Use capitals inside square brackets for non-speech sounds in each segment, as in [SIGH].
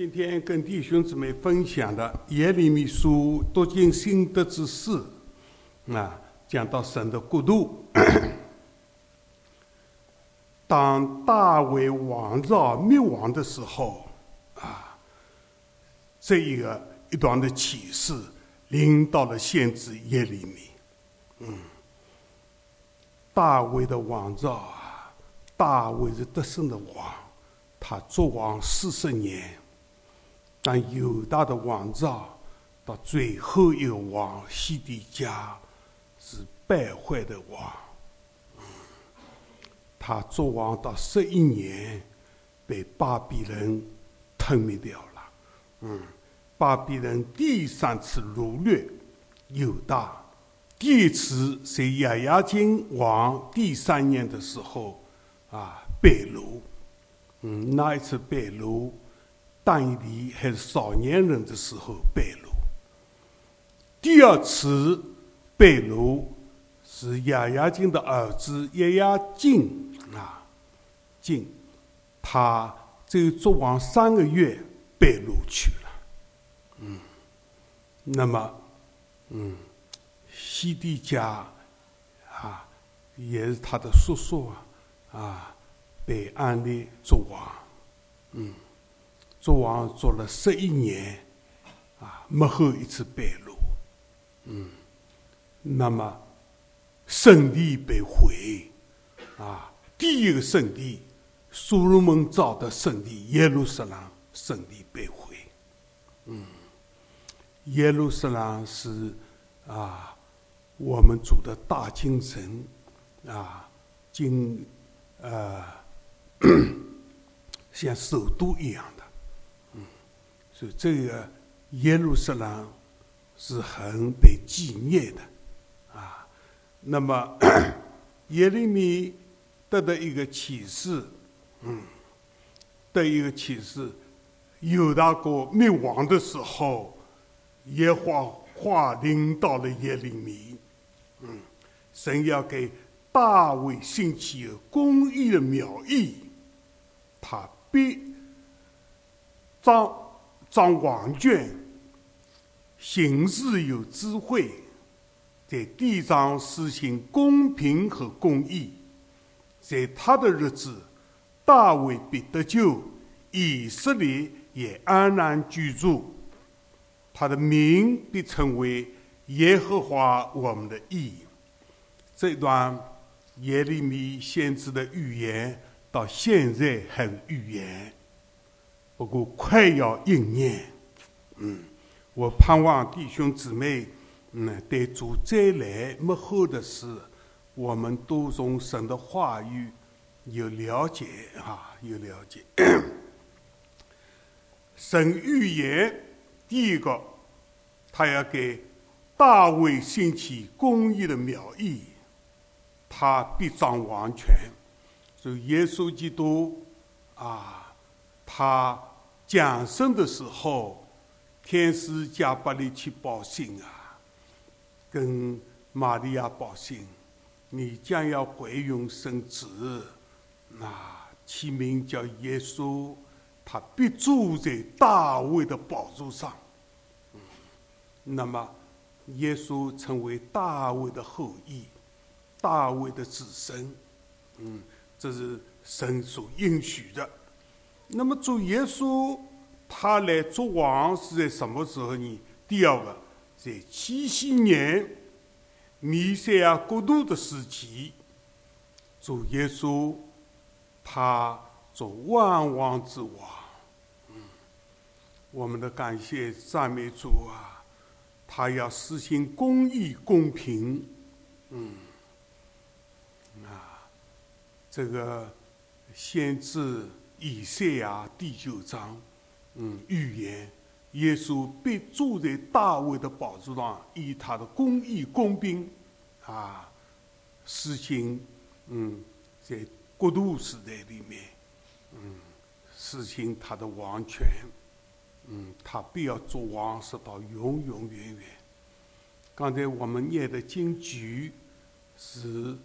今天跟弟兄姊妹分享的耶利米书读经心得之事，啊，讲到神的国度。[COUGHS] 当大卫王朝灭亡的时候，啊，这一个一段的启示临到了先知耶利米。嗯，大卫的王朝啊，大卫是得胜的王，他做王四十年。但犹大的王朝到最后一个王西底家是败坏的王，他做王到十一年，被巴比伦吞灭掉了。嗯，巴比伦第三次掳掠犹大，第一次在亚亚金王第三年的时候啊被掳。嗯，那一次被掳。但以理还是少年人的时候被掳，第二次被掳是亚亚金的儿子亚亚金啊，金，他只做王三个月被掳去了，嗯，那么，嗯，西帝家啊，也是他的叔叔啊，啊，被安利做王，嗯。做王做了十一年，啊，幕后一次败露，嗯，那么圣地被毁，啊，第一个圣地，所罗门造的圣地耶路撒冷圣地被毁，嗯，耶路撒冷是啊，我们主的大精神，啊，经呃，[COUGHS] 像首都一样的。所以这个耶路撒冷是很被纪念的，啊，那么 [CLEARS THROAT] 耶利米得到一个启示，嗯，得一个启示，犹大国灭亡的时候，耶和华领到了耶利米，嗯，神要给大卫兴起公义的苗裔，他必张。掌王权，行事有智慧，在地上实行公平和公义。在他的日子，大卫必得救，以色列也安然居住。他的名必成为耶和华我们的义。这段耶利米先知的预言，到现在还预言。不过快要应验，嗯，我盼望弟兄姊妹，嗯，对主再来幕后的事，我们都从神的话语有了解啊，有了解。[COUGHS] 神预言第一个，他要给大卫兴起公义的苗裔，他必掌王权，所以耶稣基督啊，他。降生的时候，天使加百利去报信啊，跟玛利亚报信，你将要怀孕生子，那起名叫耶稣，他必住在大卫的宝座上。那么，耶稣成为大卫的后裔，大卫的子孙，嗯，这是神所应许的。那么主耶稣他来做王是在什么时候呢？第二个，在七夕年弥赛亚国度的时期，主耶稣他做万王之王。嗯，我们的感谢赞美主啊！他要实行公义公平。嗯，啊，这个先知。以赛亚第九章，嗯，预言耶稣必住在大卫的宝座上，以他的公义、公平啊，实行，嗯，在国度时代里面，嗯，实行他的王权，嗯，他必要做王，直到永永远远。刚才我们念的经句是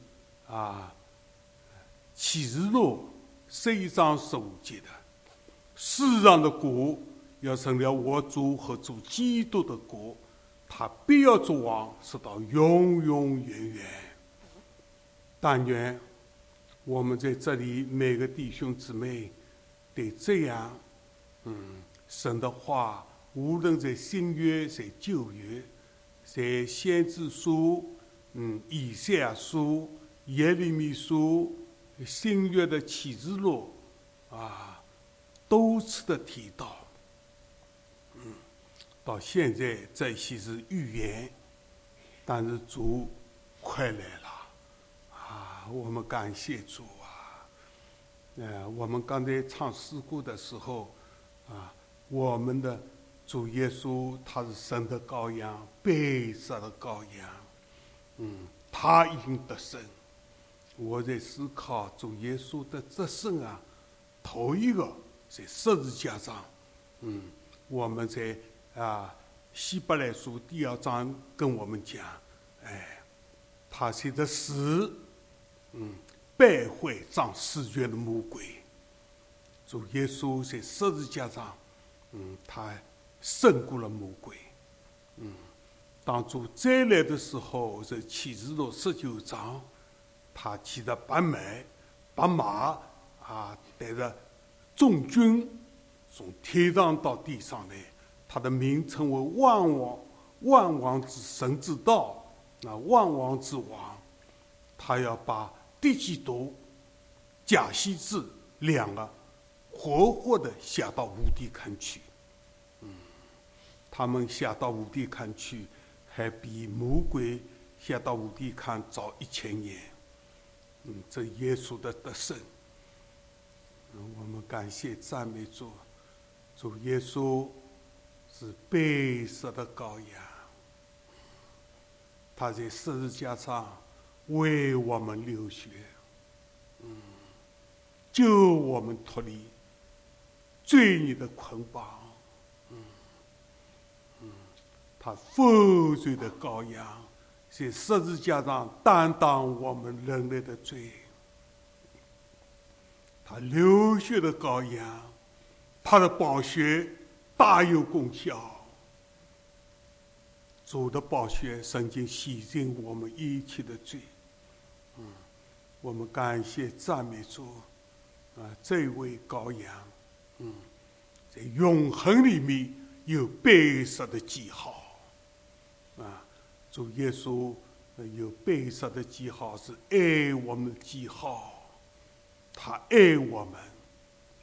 啊，启示录。十一章十五节的世上的国要成了我主和主基督的国，他必要做王，直到永永远远。但愿我们在这里每个弟兄姊妹，得这样，嗯，神的话，无论在新约在旧约，在先知书，嗯，以赛亚书、耶利米书、新约的启示录，啊，多次的提到。嗯到现在这些是预言，但是主快来了，啊！我们感谢主啊！呃，我们刚才唱诗歌的时候，啊，我们的主耶稣他是神的羔羊，被杀的羔羊，嗯，他已经得胜。我在思考主耶稣的得胜啊，头一个在十字架上，嗯，我们在。啊，《希伯来书》第二章跟我们讲，哎，他写的死，嗯，败坏长世界的魔鬼。主耶稣在十字架上，嗯，他胜过了魔鬼。嗯，当主再来的时候，在启示录十九章，他骑着白马，白马啊，带着众军从天上到地上来。他的名称为万王万王之神之道，啊，万王之王，他要把地基督、假西子两个活活的下到无底坑去。嗯，他们下到无底坑去，还比魔鬼下到无底坑早一千年。嗯，这耶稣的得胜，我们感谢赞美主，主耶稣。是白色的羔羊，他在十字架上为我们流血，嗯，救我们脱离罪孽的捆绑，嗯，嗯，他负罪的羔羊，在十字架上担当我们人类的罪，他流血的羔羊，他的宝血。大有功效。主的宝血曾经洗净我们一切的罪。嗯，我们感谢赞美主。啊，这位羔羊，嗯，在永恒里面有白色的记号。主耶稣有白色的记号，是爱我们的记号。他爱我们，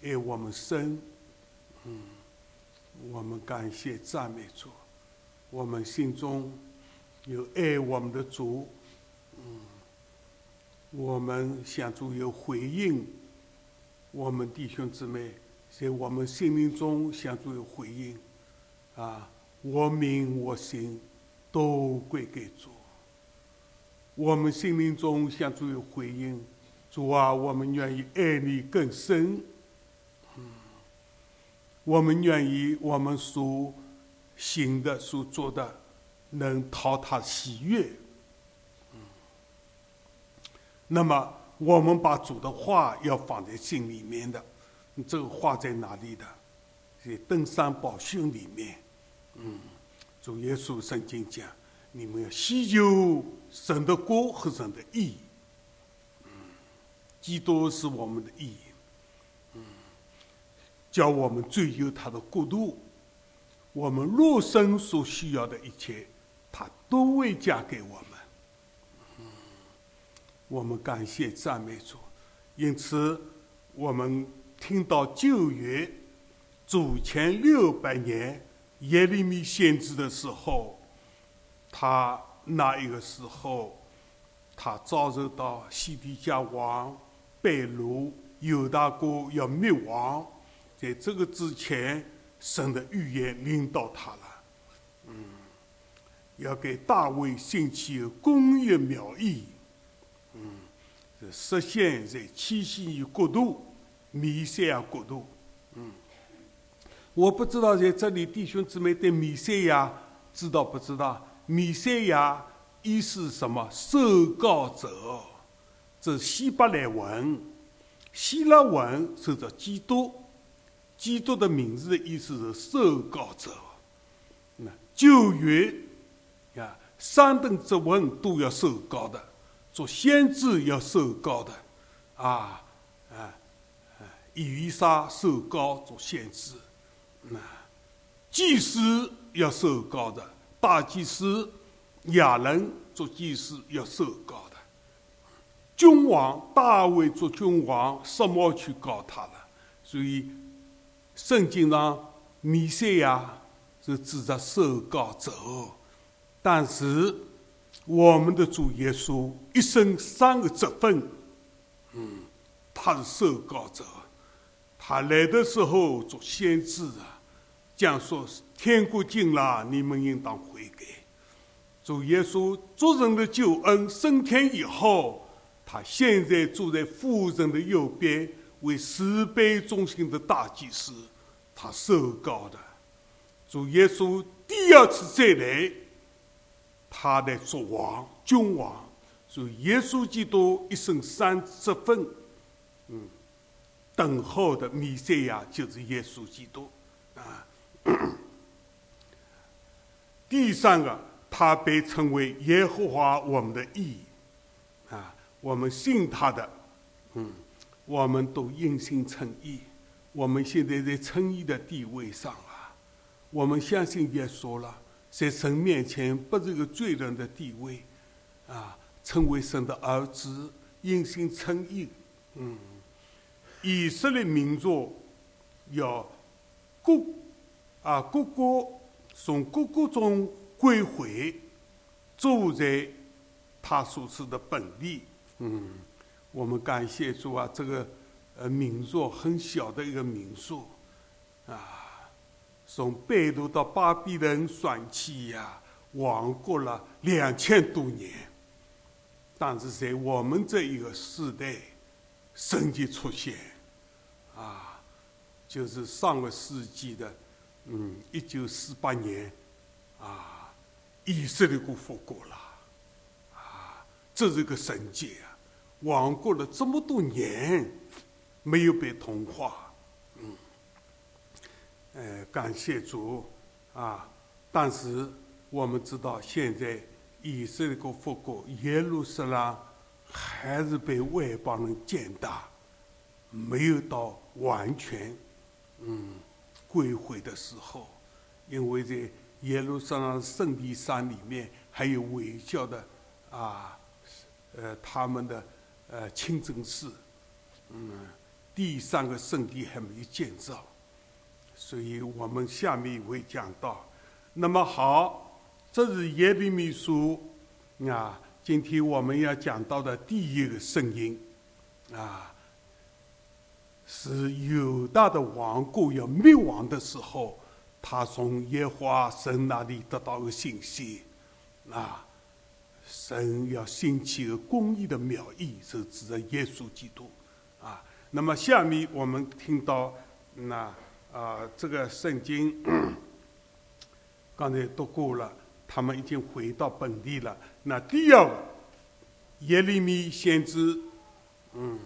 爱我们深。嗯。我们感谢赞美主，我们心中有爱我们的主，嗯，我们向主有回应，我们弟兄姊妹在我们心灵中向主有回应，啊，我命我心都归给主，我们心灵中向主有回应，主啊，我们愿意爱你更深。嗯我们愿意，我们所行的、所做的，能讨他喜悦。嗯，那么我们把主的话要放在心里面的，这个话在哪里的？在登山宝训里面。嗯，主耶稣曾经讲：你们要祈求神的国和神的义。基督是我们的义。叫我们追求他的国度，我们肉身所需要的一切，他都会加给我们。我们感谢赞美主，因此我们听到旧约主前六百年耶利米先知的时候，他那一个时候，他遭受到西底家王被掳，犹大国要灭亡。在这个之前，神的预言领导他了，嗯，要给大卫兴起工业苗裔，嗯，实现在七夕年国度，弥赛亚国度，我不知道在这里弟兄姊妹对弥赛亚知道不知道？弥赛亚意思什么？受告者，这希伯来文，希腊文是着基督。基督的名字的意思是受告者。那旧约呀，三等之文都要受告的，做先知要受告的，啊啊啊！以利沙受告做先知，那祭司要受膏的，大祭司亚伦做祭司要受膏的，君王大卫做君王，什么去告他了？所以。圣经上，弥赛亚是指着受膏者，但是我们的主耶稣一生三个职分，嗯，他是受膏者，他来的时候做先知啊，讲说天国近了，你们应当悔改。主耶稣做人的救恩升天以后，他现在坐在父神的右边。为慈悲中心的大祭司，他受膏的。主耶稣第二次再来，他来做王、君王。主耶稣基督一生三十分，嗯，等候的弥赛亚就是耶稣基督啊。[COUGHS] 第三个，他被称为耶和华我们的义啊，我们信他的，嗯。我们都因信称义，我们现在在称义的地位上啊，我们相信耶稣了，在神面前不是个罪人的地位，啊，成为神的儿子，因信称义。嗯，以色列民族要各啊各个从各个中归回，住在他所处的本地。嗯。我们感谢主啊，这个呃民族很小的一个民族，啊，从贝鲁到巴比伦算起呀，亡国了两千多年。但是在我们这一个时代，神迹出现，啊，就是上个世纪的，嗯，一九四八年，啊，以色列国复国了，啊，这是个神迹啊。亡过了这么多年，没有被同化，嗯，呃，感谢主啊！但是我们知道，现在以色列国复国，耶路撒冷还是被外邦人践踏，没有到完全嗯归回的时候，因为在耶路撒冷圣地山里面还有围教的啊，呃，他们的。呃，清真寺，嗯，第三个圣地还没有建造，所以我们下面会讲到。那么好，这是耶利米书啊，今天我们要讲到的第一个圣经啊，是犹大的王国要灭亡的时候，他从耶和华神那里得到个信息啊。神要兴起个公义的苗裔，是指着耶稣基督，啊。那么下面我们听到，那啊，这个圣经 [COUGHS] 刚才读过了，他们已经回到本地了。那第二个耶利米先知，嗯，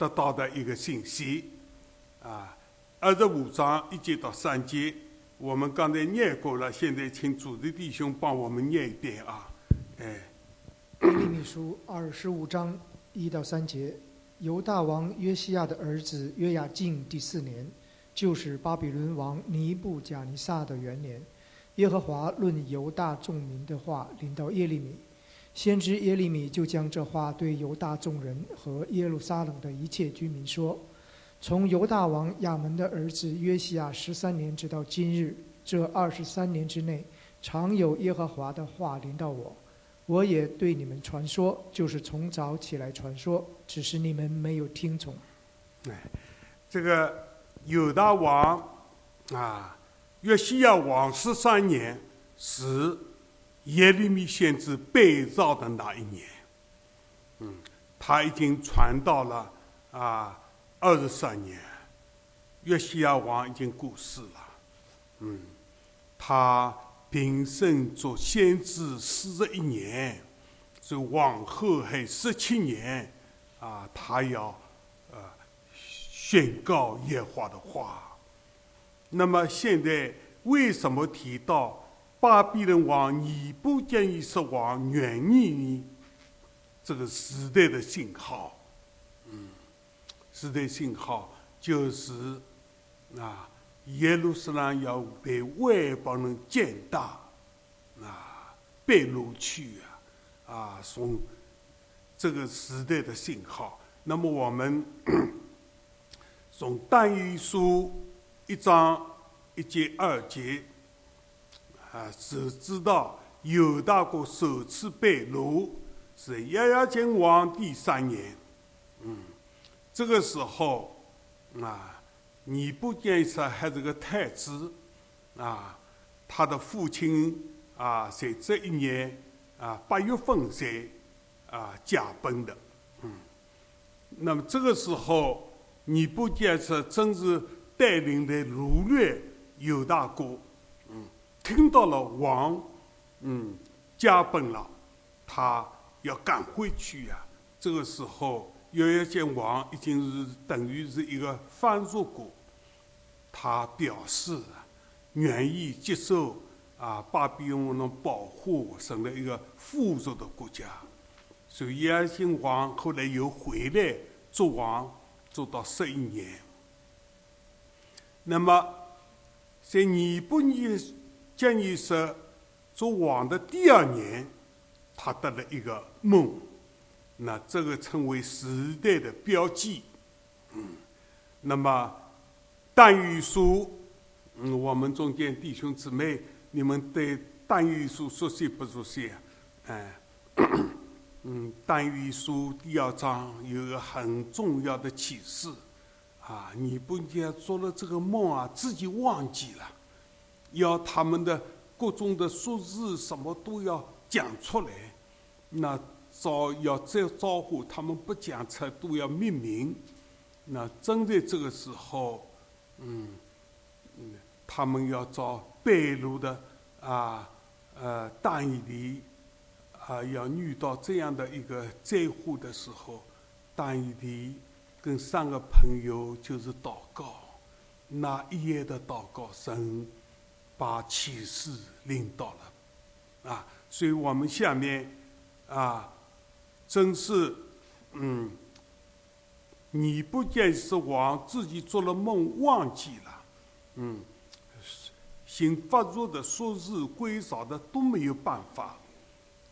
得到的一个信息，啊，二十五章一节到三节，我们刚才念过了，现在请主的弟兄帮我们念一遍啊，哎。耶利米书二十五章一到三节，犹大王约西亚的儿子约雅敬第四年，就是巴比伦王尼布贾尼撒的元年，耶和华论犹大众民的话临到耶利米，先知耶利米就将这话对犹大众人和耶路撒冷的一切居民说：从犹大王亚门的儿子约西亚十三年直到今日，这二十三年之内，常有耶和华的话临到我。我也对你们传说，就是从早起来传说，只是你们没有听从。哎，这个犹大王啊，约西亚王十三年是耶利米先知被造的那一年。嗯，他已经传到了啊二十三年，约西亚王已经过世了。嗯，他。平生做先知四十一年，这往后还十七年，啊，他要呃宣告耶和华的话，那么现在为什么提到巴比伦王尼布甲尼撒王元年呢？这个时代的信号，嗯，时代信号就是啊，耶路撒冷要被外邦人践踏，啊，被掳去啊，啊，从这个时代的信号。那么我们从但以书一章一节二节啊，只知道犹大国首次被掳。是亚亚金王第三年，嗯，这个时候啊，尼布甲尼还是个太子啊，他的父亲啊，在这一年啊八月份才啊驾崩的，嗯，那么这个时候尼布甲尼正是带领的掳掠犹大国，听到了王嗯驾崩了，他。要赶回去呀！这个时候，有一件王已经是等于是一个藩属国，他表示愿意接受啊巴比伦的保护，成了一个富足的国家。所以，亚信王后来又回来做王，做到十一年。那么，在尼布尼建议说做王的第二年。他得了一个梦，那这个称为时代的标记。嗯，那么但玉书，嗯，我们中间弟兄姊妹，你们对但玉书熟悉不熟悉？哎，嗯，但玉书第二章有个很重要的启示，啊，你不应做了这个梦啊，自己忘记了，要他们的各种的数字什么都要讲出来。那招要再招呼他们不讲出都要命名。那正在这个时候，嗯，嗯，他们要找北路的啊，呃，大义的啊，要遇到这样的一个灾祸的时候，大义的跟三个朋友就是祷告，那一夜的祷告声，把启示领到了，啊，所以我们下面。啊，真是，嗯，你不见是王自己做了梦忘记了，嗯，行发作的说是归少的都没有办法，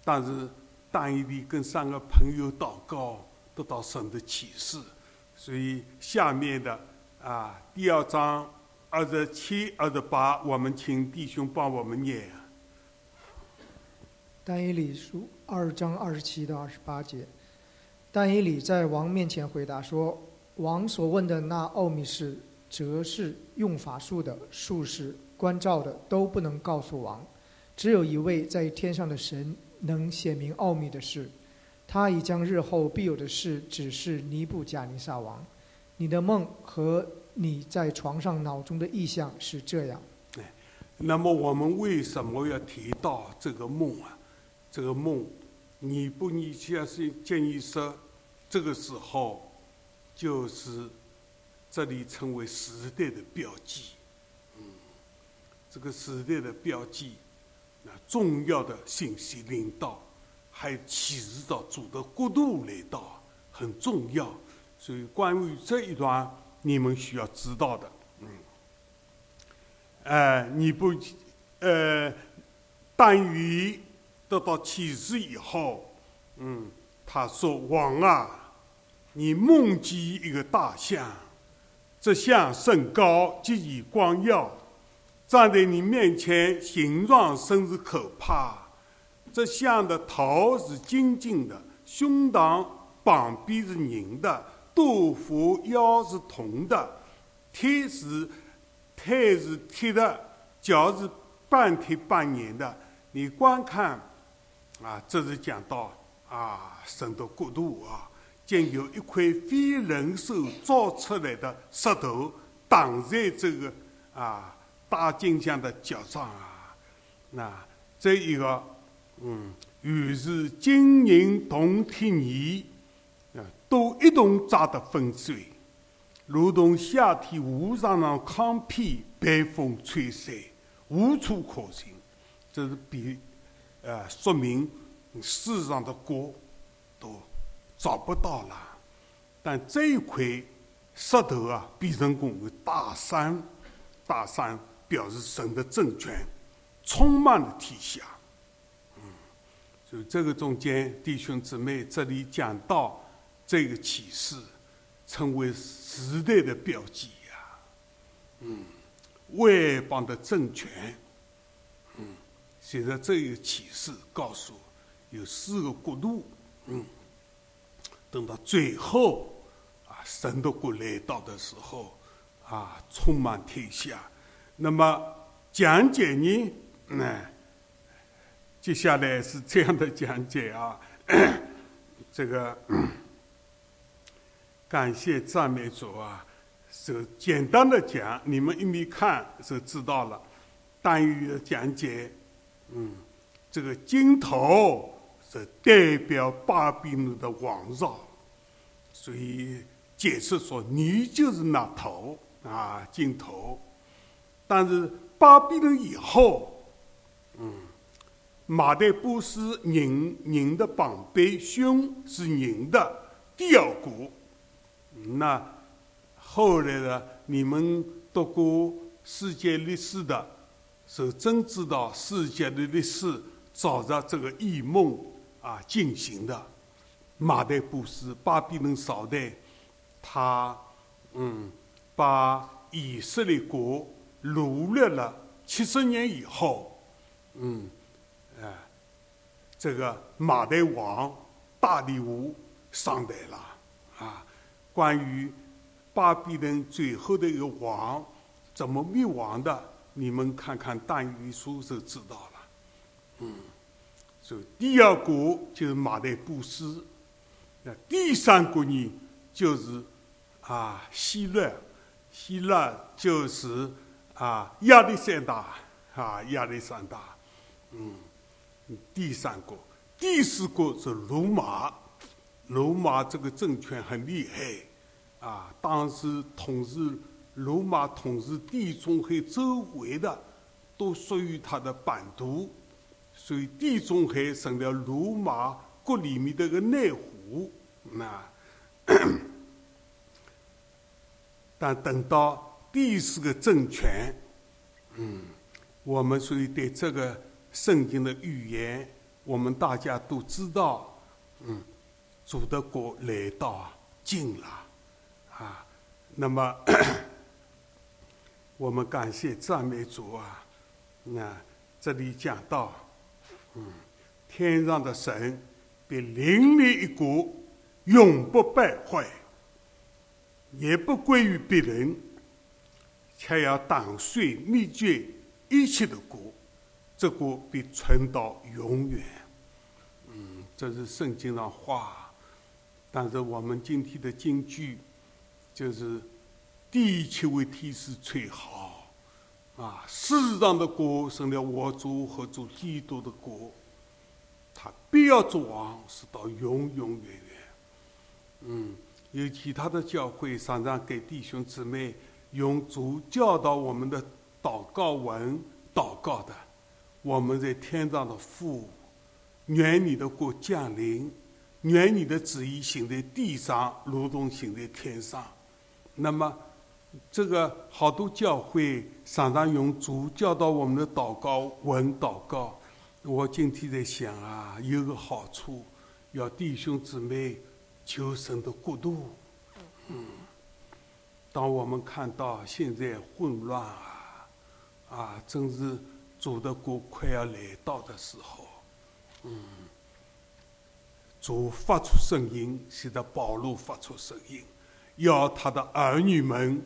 但是但以理跟三个朋友祷告得到神的启示，所以下面的啊第二章二十七、二十八，我们请弟兄帮我们念。但以理书。二章二十七到二十八节，但以理在王面前回答说：“王所问的那奥秘事、则是用法术的术士、关照的，都不能告诉王。只有一位在天上的神能显明奥秘的事。他已将日后必有的事指示尼布甲尼撒王。你的梦和你在床上脑中的意象是这样。那么我们为什么要提到这个梦啊？这个梦。”你不，你就是建议说，这个时候就是这里称为时代的标记，嗯，这个时代的标记，那重要的信息领导，还启示到主的国度来到，很重要。所以关于这一段，你们需要知道的，嗯，哎，你不，呃，但于。得到启示以后，嗯，他说：“王啊，你梦见一个大象，这象身高，极其光耀，站在你面前，形状甚是可怕。这象的头是金金的，胸膛、膀臂是银的，肚腹、腰是铜的，腿是腿是铁的，脚是半铁半粘的。你观看。”啊，这是讲到啊，神的国度啊，竟有一块非人手造出来的石头挡在这个啊大金像的脚上啊。那这一个，嗯，于是金银铜铁泥，都一同砸得粉碎。如同夏天湖上的糠片被风吹散，无处可寻。这是比，呃，说明世上的果都找不到了。但这一块石头啊，变成功为大山，大山表示神的政权充满了天下。嗯，所以这个中间，弟兄姊妹，这里讲到这个启示，成为时代的标记呀。嗯，外邦的政权。嗯，现在这个启示告诉有四个国度。嗯，等到最后啊。神的国来到的时候，啊，充满天下。那么讲解呢？嗯接下来是这样的讲解啊。[COUGHS] 这个感谢赞美主啊！这简单的讲，你们一没看就知道了。单于的讲解，嗯，这个金头是代表巴比伦的王朝，所以。解释说，你就是那头啊，镜头。但是巴比伦以后，嗯，马代波斯人人的旁边，胸是人的第二国。那后来的你们读过世界历史的，是真知道世界的历史照着这个异梦啊进行的。马代布斯巴比伦朝代。他，嗯，把以色列国掳掠了七十年以后，嗯，哎，这个马代王大力乌上台了，啊，关于巴比伦最后的一个王怎么灭亡的，你们看看《但以书》就知道了，嗯，所以第二国就是马代布斯，那第三国呢？就是啊，希腊，希腊就是啊，亚历山大啊，亚历山大，嗯，第三个，第四国是罗马，罗马这个政权很厉害，啊，当时统治罗马统治地中海周围的，都属于他的版图，所以地中海成了罗马国里面的一个内湖，那。[COUGHS] 但等到第四个政权，嗯，我们所以对这个圣经的预言，我们大家都知道，嗯，主的国来到近了，那么 [COUGHS] 我们感谢赞美主啊，那这里讲到，嗯，天上的神被另立一国，永不败坏。也不归于别人，却要打碎灭绝一切的国，这国必存到永远。嗯，这是圣经的话，但是我们今天的京剧，就是第七位天使吹号，啊，世上的国成了我主和主基督的国，他必要做王，是到永永远远。嗯。有其他的教会常常给弟兄姊妹用主教导我们的祷告文祷告的，我们在天上的父，愿你的国降临，愿你的旨意行在地上，如同行在天上。那么，这个好多教会常常用主教导我们的祷告文祷告。我今天在想啊，有个好处，要弟兄姊妹。求神的国度，嗯，当我们看到现在混乱啊，啊，正是主的国快要来到的时候，嗯，主发出声音，使得保罗发出声音，要他的儿女们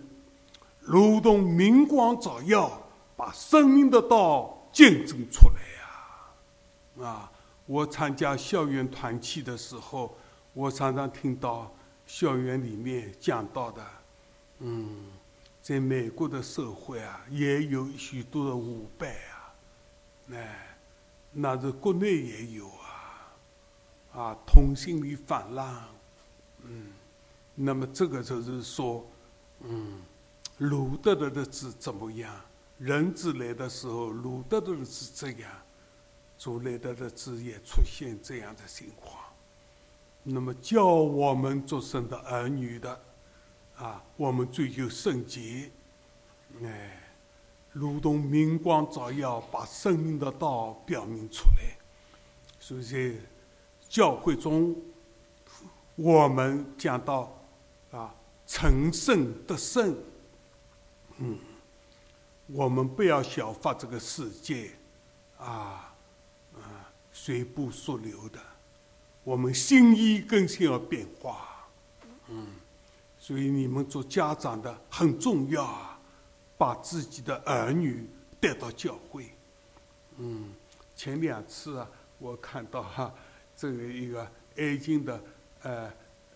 如同明光照耀，把生命的道见证出来呀！啊，我参加校园团契的时候。我常常听到校园里面讲到的，嗯，在美国的社会啊，也有许多的舞败啊，哎，那是国内也有啊，啊，同性恋泛滥，嗯，那么这个就是说，嗯，鲁德的日子怎么样？人子来的时候，鲁德的日子这样，主来的日子也出现这样的情况。那么叫我们做神的儿女的，啊，我们追求圣洁，哎，如同明光照耀，把生命的道表明出来。所以在教会中，我们讲到，成圣得圣，嗯，我们不要效法这个世界，啊，啊，随波逐流的。我们心意更新要变化，嗯，所以你们做家长的很重要啊，把自己的儿女带到教会，嗯，前两次啊，我看到哈，这个一个爱情的呃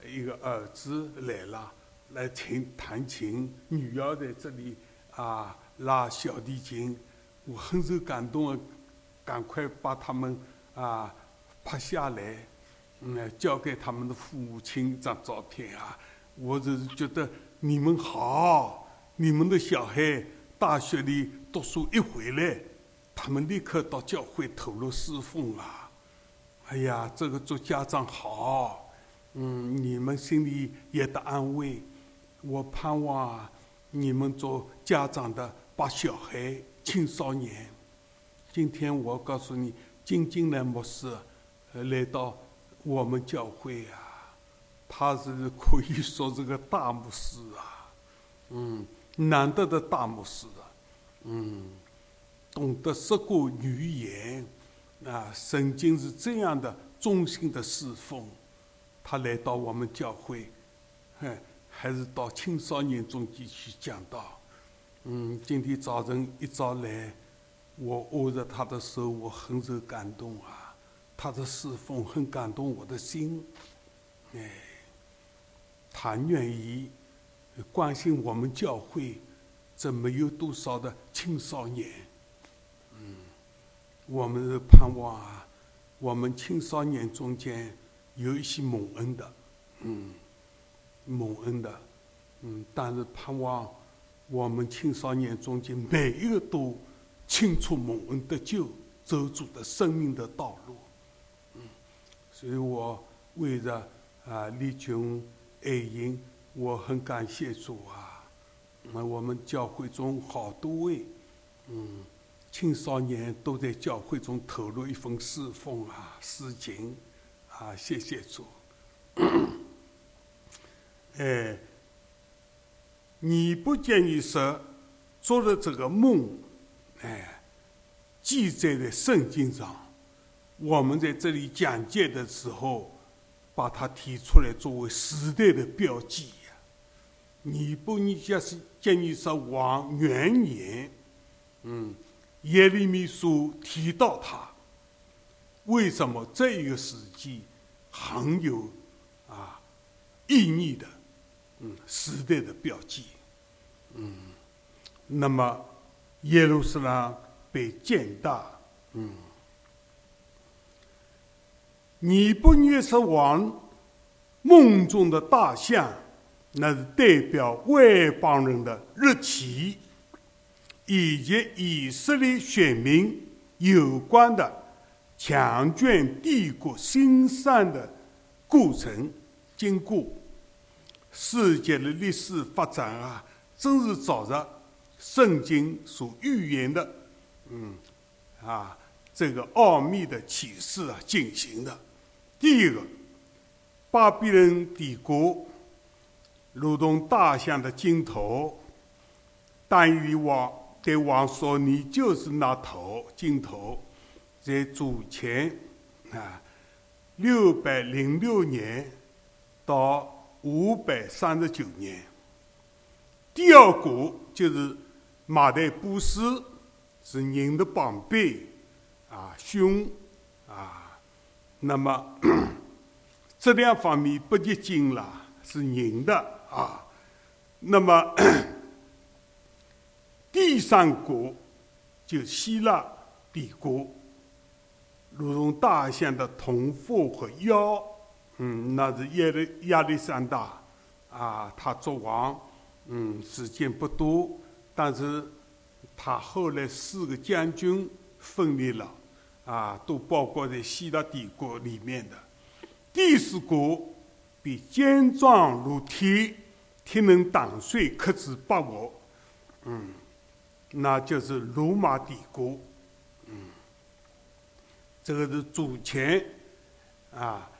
一个儿子来了，来琴弹琴，女儿在这里啊拉小提琴，我很受感动啊，赶快把他们啊拍下来。嗯，交给他们的父母亲一张照片啊！我只是觉得你们好，你们的小孩大学里读书一回来，他们立刻到教会投入侍奉啊！哎呀，这个做家长好，嗯，你们心里也得安慰。我盼望你们做家长的把小孩、青少年，今天我告诉你，金金兰牧师来到。我们教会啊，他是可以说是个大牧师啊，嗯，难得的大牧师啊，嗯，懂得十国语言啊，曾经是这样的忠心的侍奉，他来到我们教会，哼，还是到青少年中间去讲道，嗯，今天早晨一早来，我握着他的手，我很受感动啊。他的侍奉很感动我的心，哎，他愿意关心我们教会，这没有多少的青少年，嗯，我们是盼望啊，我们青少年中间有一些蒙恩的，嗯，蒙恩的，嗯，但是盼望我们青少年中间每一个都清楚蒙恩得救，走主的生命的道路。嗯所以我为着啊立群爱营，我很感谢主啊。那我们教会中好多位，嗯，青少年都在教会中投入一份侍奉啊、事情啊，谢谢主。哎，你不建议说做的这个梦，哎，记载在圣经上。我们在这里讲解的时候，把它提出来作为时代的标记呀。尼布尼加是建议说王元年，嗯，耶利米书提到他，为什么这一个时期很有啊意义的，嗯，时代的标记，嗯，那么耶路撒冷被建大，嗯。尼布约斯王梦中的大象，那是代表外邦人的日期，以及以色列选民有关的强权帝国兴盛的过程经过。世界的历史发展啊，正是照着圣经所预言的，嗯，啊，这个奥秘的启示啊进行的。第一个，巴比伦帝国如同大象的镜头，但以王对王说：“你就是那头镜头。”在主前啊六百零六年到五百三十九年。第二个就是马代波斯，是人的宝贝啊，胸啊。那么这两方面不接近了，是人的啊。那么第三国就希腊帝国，如同大象的臀腹和腰，嗯，那是亚历亚历山大啊，他做王，嗯，时间不多，但是他后来四个将军分裂了，啊，都包括在希腊帝国里面的。第四国比坚壮如铁，铁能挡水，克制八国。嗯，那就是罗马帝国。嗯，这个是主前啊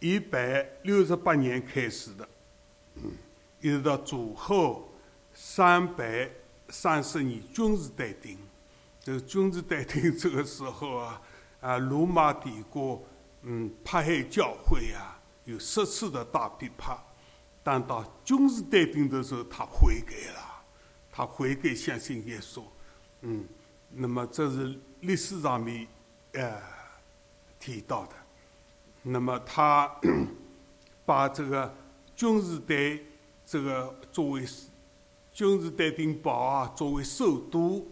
一百六十八年开始的，一直到主后三百三十年君士坦丁。这个君士坦丁这个时候啊，啊，罗马帝国。嗯，迫害教会啊，有十次的大逼迫，但到君士坦丁的时候，他悔改了，他悔改相信耶稣。嗯，那么这是历史上面呃提到的。那么他 [COUGHS] 把这个军事队这个作为君士坦丁堡啊作为首都，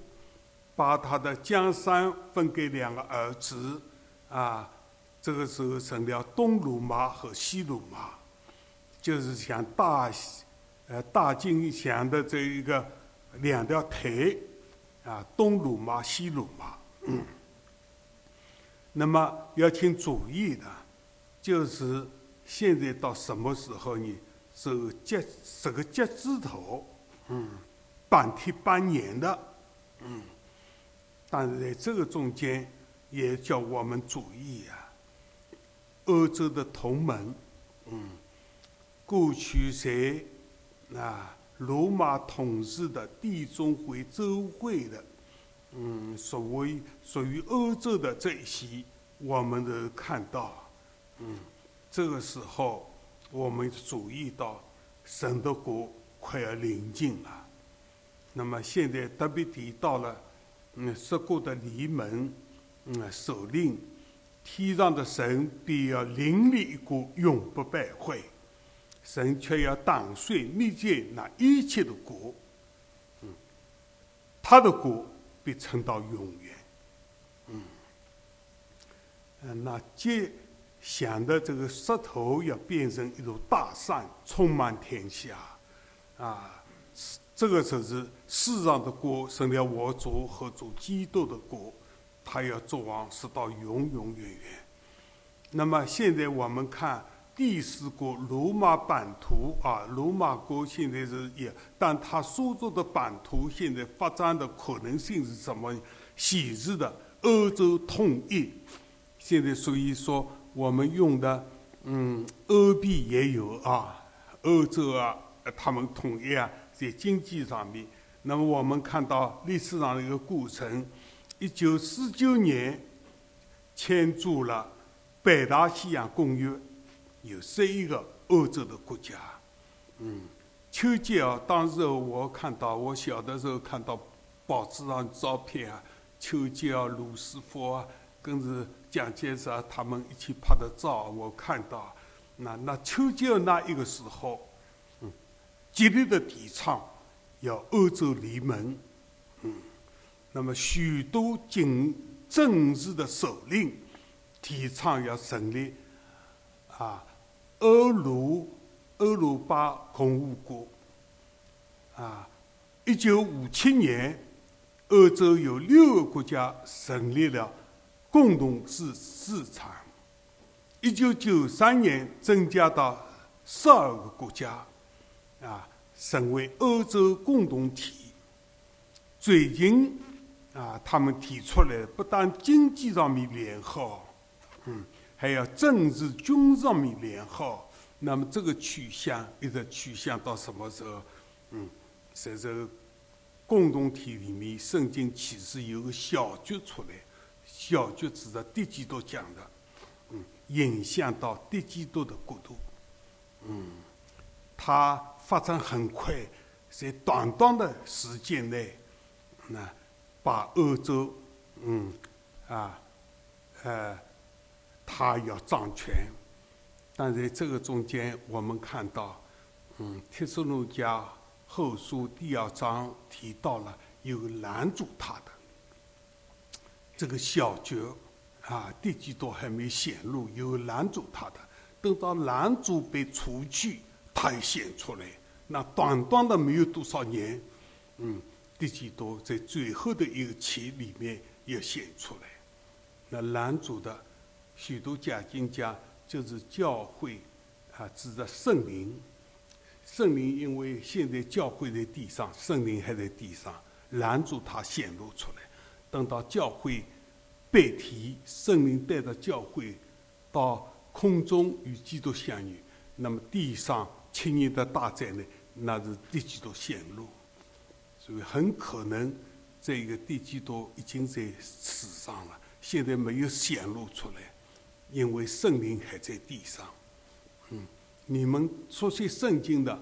把他的江山分给两个儿子啊。这个时候成了东鲁马和西鲁马，就是像大，呃大金像的这一个两条腿，啊东鲁马西鲁马。那么要请注意的，就是现在到什么时候呢？是脚十个脚趾头，嗯，半天半年的，嗯，但是在这个中间也叫我们注意啊。欧洲的同盟，嗯，过去在啊罗马统治的地中海周会的，嗯，所谓属于欧洲的这些，我们都看到，嗯，这个时候我们注意到神的国快要临近了，那么现在特别提到了，嗯，十国的联盟，嗯，首领。天上的神必要另立一个永不败坏，神却要打碎灭绝那一切的国。嗯，他的国必存到永远。嗯，嗯，那接想的这个石头要变成一座大山，充满天下。啊，这个就是世上的国成了我主和主基督的国。他要做王，是到永永远远。那么现在我们看第四国罗马版图啊，罗马国现在是也，但他所做的版图现在发展的可能性是什么？显示的欧洲统一。现在所以说我们用的嗯，欧币也有啊，欧洲啊，他们统一啊，在经济上面。那么我们看到历史上的一个过程。一九四九年签署了北大西洋公约，有十一个欧洲的国家。嗯，丘吉尔，当时我看到，我小的时候看到报纸上照片啊，丘吉尔，卢斯福啊，跟着蒋介石他们一起拍的照，我看到，那那秋季那一个时候，嗯，极力的提倡要欧洲联盟，嗯。那么，许多经政治的首领提倡要成立啊，欧罗欧罗巴共和国。啊，一九五七年，欧洲有六个国家成立了共同制市场。一九九三年，增加到十二个国家，啊，成为欧洲共同体。最近。啊，他们提出来，不但经济上面联合，嗯，还要政治军事上面联合。那么这个趋向一直趋向到什么时候？嗯，在这个共同体里面，圣经其实有个小局出来，小句子的第几度讲的，嗯，影响到第几度的国度，嗯，它发展很快，在短短的时间内，那。把欧洲，嗯，啊，呃，他要掌权，但在这个中间，我们看到，嗯，《帖撒罗尼迦后书》第二章提到了有拦住他的这个小角，啊，第几多还没显露，有拦住他的，等到拦住被除去，他又显出来，那短短的没有多少年，嗯，地基都在最后的一个期里面也显出来。那男主的许多假经家就是教会啊，指的圣灵。圣灵因为现在教会在地上，圣灵还在地上，拦住他显露出来。等到教会被提，圣灵带着教会到空中与基督相遇，那么地上七年的大灾难，那是地基督显露。所以很可能这个地基督已经在世上了，现在没有显露出来，因为圣灵还在地上。嗯。你们熟悉圣经的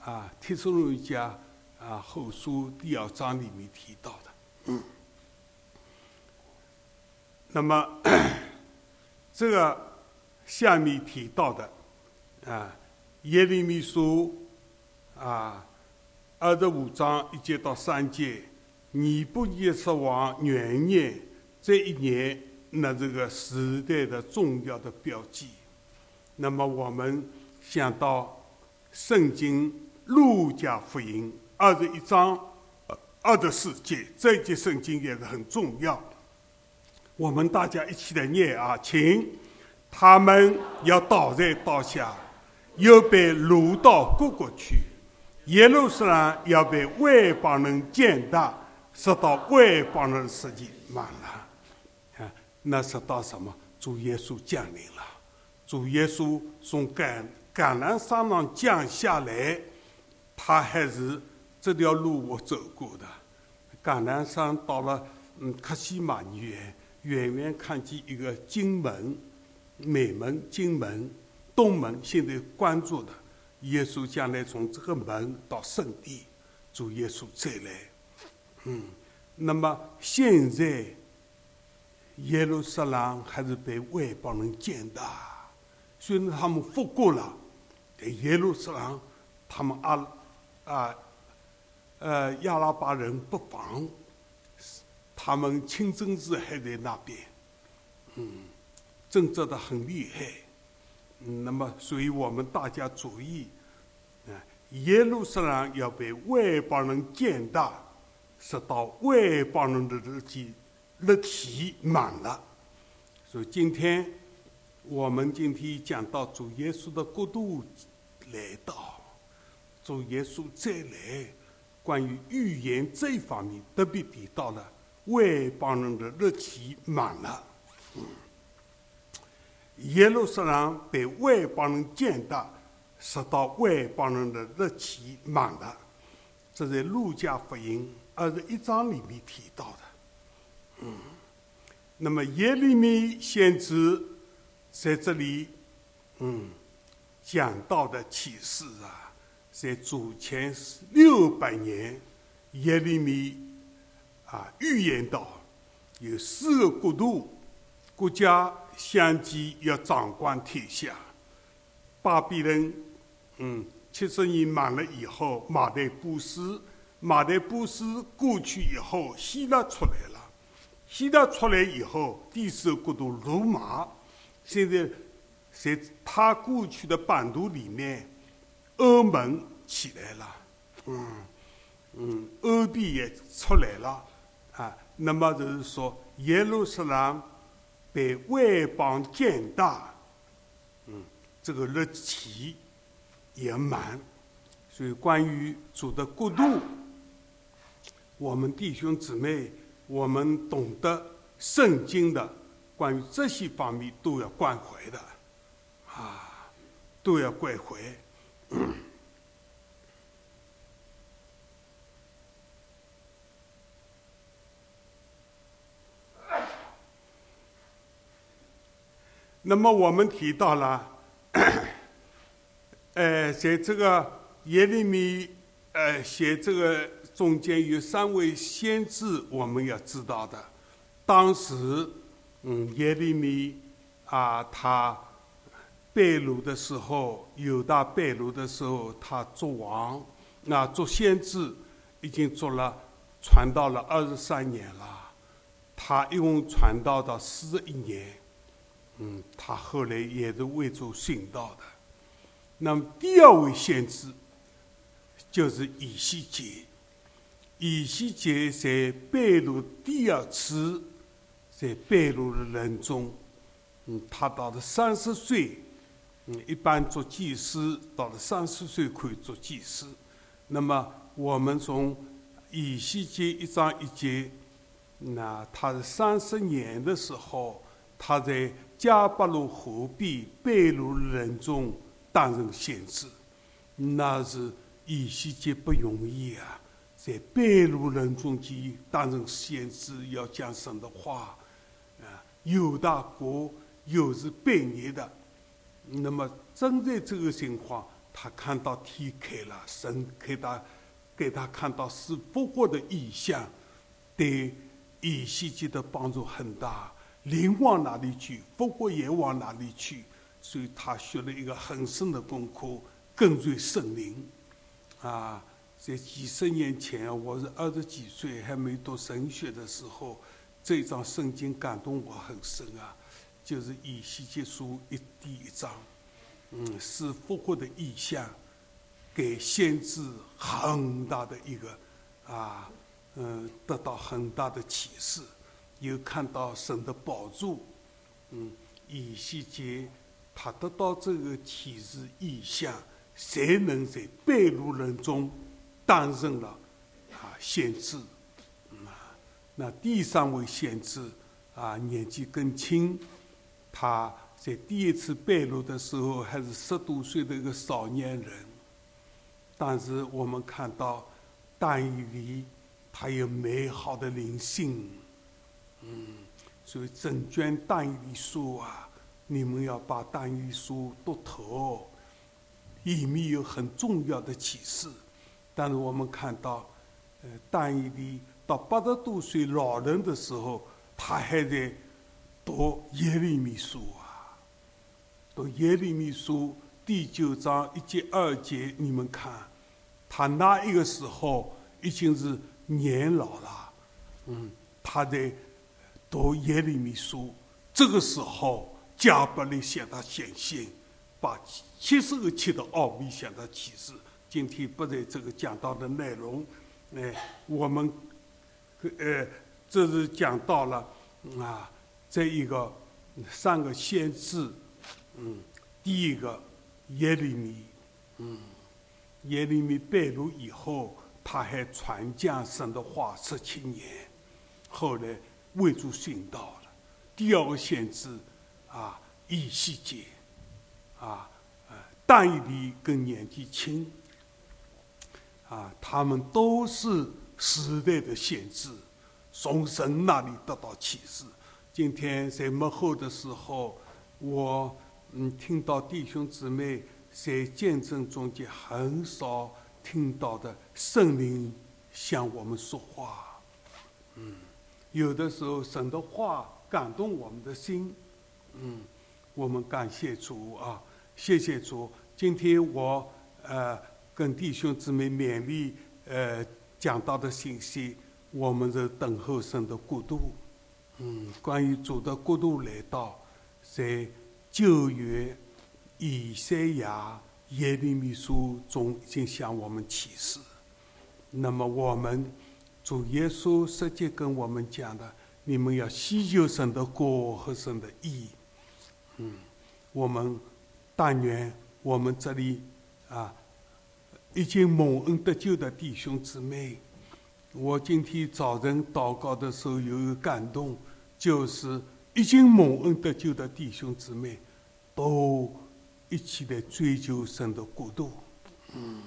啊，《提斯路家啊后书第二章里面提到的，嗯，那么 [CLEARS THROAT] 这个下面提到的啊，耶利米书啊二十五章一节到三节，尼布甲尼撒王元年这一年，那这个时代的重要的标记，那么我们。想到《圣经·路加福音》二十一章二十四节，这一节圣经也是很重要。我们大家一起来念啊，请他们要倒在刀下，又被掳到各国去。耶路撒冷要被外邦人践踏，直到外邦人世界满了。啊，那是到什么？主耶稣降临了，主耶稣从感。橄榄山上降下来，他还是这条路我走过的。橄榄山到了，嗯，克西马尼园，远远看见一个金门，美门金门，东门现在关住的。耶稣将来从这个门到圣地，主耶稣再来。嗯，那么现在耶路撒冷还是被外邦人建的，虽然他们复国了。但耶路撒冷，他们阿啊呃亚拉巴人不防，他们清真寺还在那边，嗯，挣扎的很厉害。那么，所以我们大家注意，啊，耶路撒冷要被外邦人践踏，直到外邦人的日记日期满了。所以今天。我们今天讲到主耶稣的国度来到，主耶稣再来，关于预言这一方面特别提到了外邦人的日期满了，耶路撒冷被外邦人践踏，直到外邦人的日期满了，这在路加福音二十一章里面提到的。嗯，那么耶利米先知。在这里，嗯，讲到的启示啊，在主前六百年，耶利米啊预言到，有四个国度国家相继要掌管天下。巴比伦，嗯，七十年满了以后，马代波斯，马代波斯过去以后，希腊出来了，希腊出来以后，第四个国度罗马。现在，在他过去的版图里面，欧盟起来了，嗯，嗯，欧币也出来了，那么就是说，耶路撒冷被外邦践踏，嗯，这个日期也满，所以关于主的国度，我们弟兄姊妹，我们懂得圣经的。关于这些方面都要关怀的，啊，都要关怀。那么我们提到了，[COUGHS] 呃，在这个耶利米呃写这个中间有三位先知，我们要知道的，当时。嗯，耶利米啊，他被掳的时候，犹大被掳的时候，他做王，那做先知已经做了，传道了二十三年了。他一共传道到四十一年。嗯，他后来也是为主殉道的。那么第二位先知，就是以西结。以西结在被掳第二次，在被掳的人中，嗯，他到了三十岁，嗯，一般做祭司，到了三十岁可以做祭司。那么我们从以西结一章一节，那他是三十年的时候，他在加巴鲁河边被掳人中担任先知，那是以西结不容易啊。在被掳人中间担任先知，要讲神的话，啊，有大国又是被逆的，那么正在这个情况，他看到天开了，神给他给他看到是复活的意象，对以西结的帮助很大。灵往哪里去，复活也往哪里去，所以他学了一个很深的功课，跟随圣灵，啊。在几十年前，我是二十几岁，还没读神学的时候，这张圣经感动我很深啊，就是以西结书一第一章，嗯，是复活的意象，给先知很大的一个啊，嗯，得到很大的启示，又看到神的宝助，嗯，以西结他得到这个启示意象，才能在被掳人中。担任了啊，先知，啊，那第三位先知啊，年纪更轻，他在第一次被掳的时候还是十多岁的一个少年人，但是我们看到但以理他有美好的灵性，嗯，所以整卷但以书啊，你们要把但以书读透，里面有很重要的启示。但是我们看到，呃，但以理到八十多岁老人的时候，他还在读耶利米书啊，读耶利米书第九章一节二节，你们看，他那一个时候已经是年老了，嗯，他在读耶利米书，这个时候加百列向他显现，把七十个七的奥秘向他启示。今天不在这个讲到的内容，哎，我们，呃，这是讲到了啊，这一个三个先知，嗯，第一个耶利米，嗯，耶利米被掳以后，他还传讲神的话十七年，后来为主殉道了。第二个先知啊，以西结，啊，呃，但以理跟年纪轻。啊，他们都是时代的先知，从神那里得到启示。今天在幕后的时候，我嗯听到弟兄姊妹在见证中间很少听到的圣灵向我们说话。嗯，有的时候神的话感动我们的心。嗯，我们感谢主啊，谢谢主。今天我呃。跟弟兄姊妹勉励，呃，讲到的信息，我们是等候神的国度。嗯，关于主的国度来到，在旧约以赛亚耶利米书中已经向我们启示。那么我们主耶稣实际跟我们讲的，你们要祈求神的国和神的义。嗯，我们但愿我们这里啊。已经蒙恩得救的弟兄姊妹，我今天早晨祷告的时候有一个感动，就是已经蒙恩得救的弟兄姊妹，都一起来追求神的国度。嗯，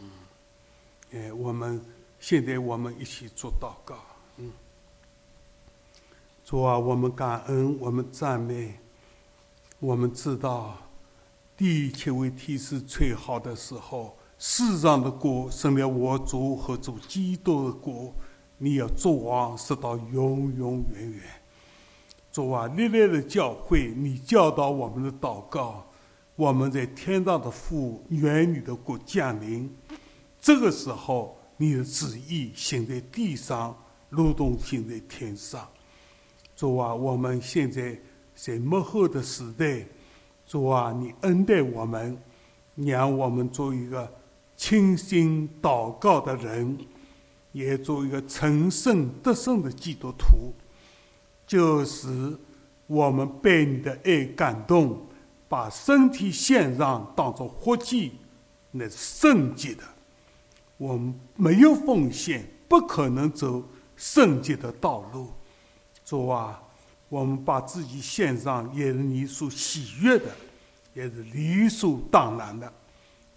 哎，我们现在我们一起做祷告。嗯，主啊，我们感恩，我们赞美，我们知道第一切为天使最好的时候。世上的国成了我主和主基督的国，你要做王，直到永永远远。主啊，历来的教会，你教导我们的祷告，我们在天上的父，愿你的国降临。这个时候，你的旨意行在地上，如同行在天上。主啊，我们现在在幕后的时代，主啊，你恩待我们，让我们做一个。倾心祷告的人，也做一个成圣得胜的基督徒。就是我们被你的爱感动，把身体献上，当作活祭，那是圣洁的。我们没有奉献，不可能走圣洁的道路。主啊，我们把自己献上，也是你所喜悦的，也是理所当然的。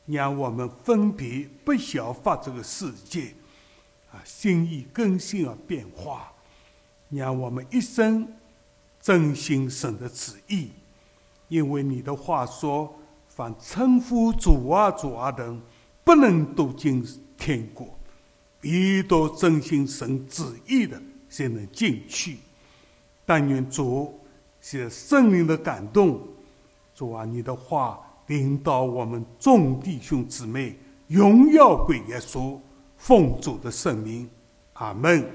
让我们分别不效法这个世界，啊，心意更新而变化。让我们一生真心神的旨意，因为你的话说：“凡称呼主啊主啊等，不能走进天国；一都真心神旨意的，才能进去。”但愿主是圣灵的感动，主啊，你的话领导我们众弟兄姊妹，荣耀归耶稣，奉主的圣名，阿门。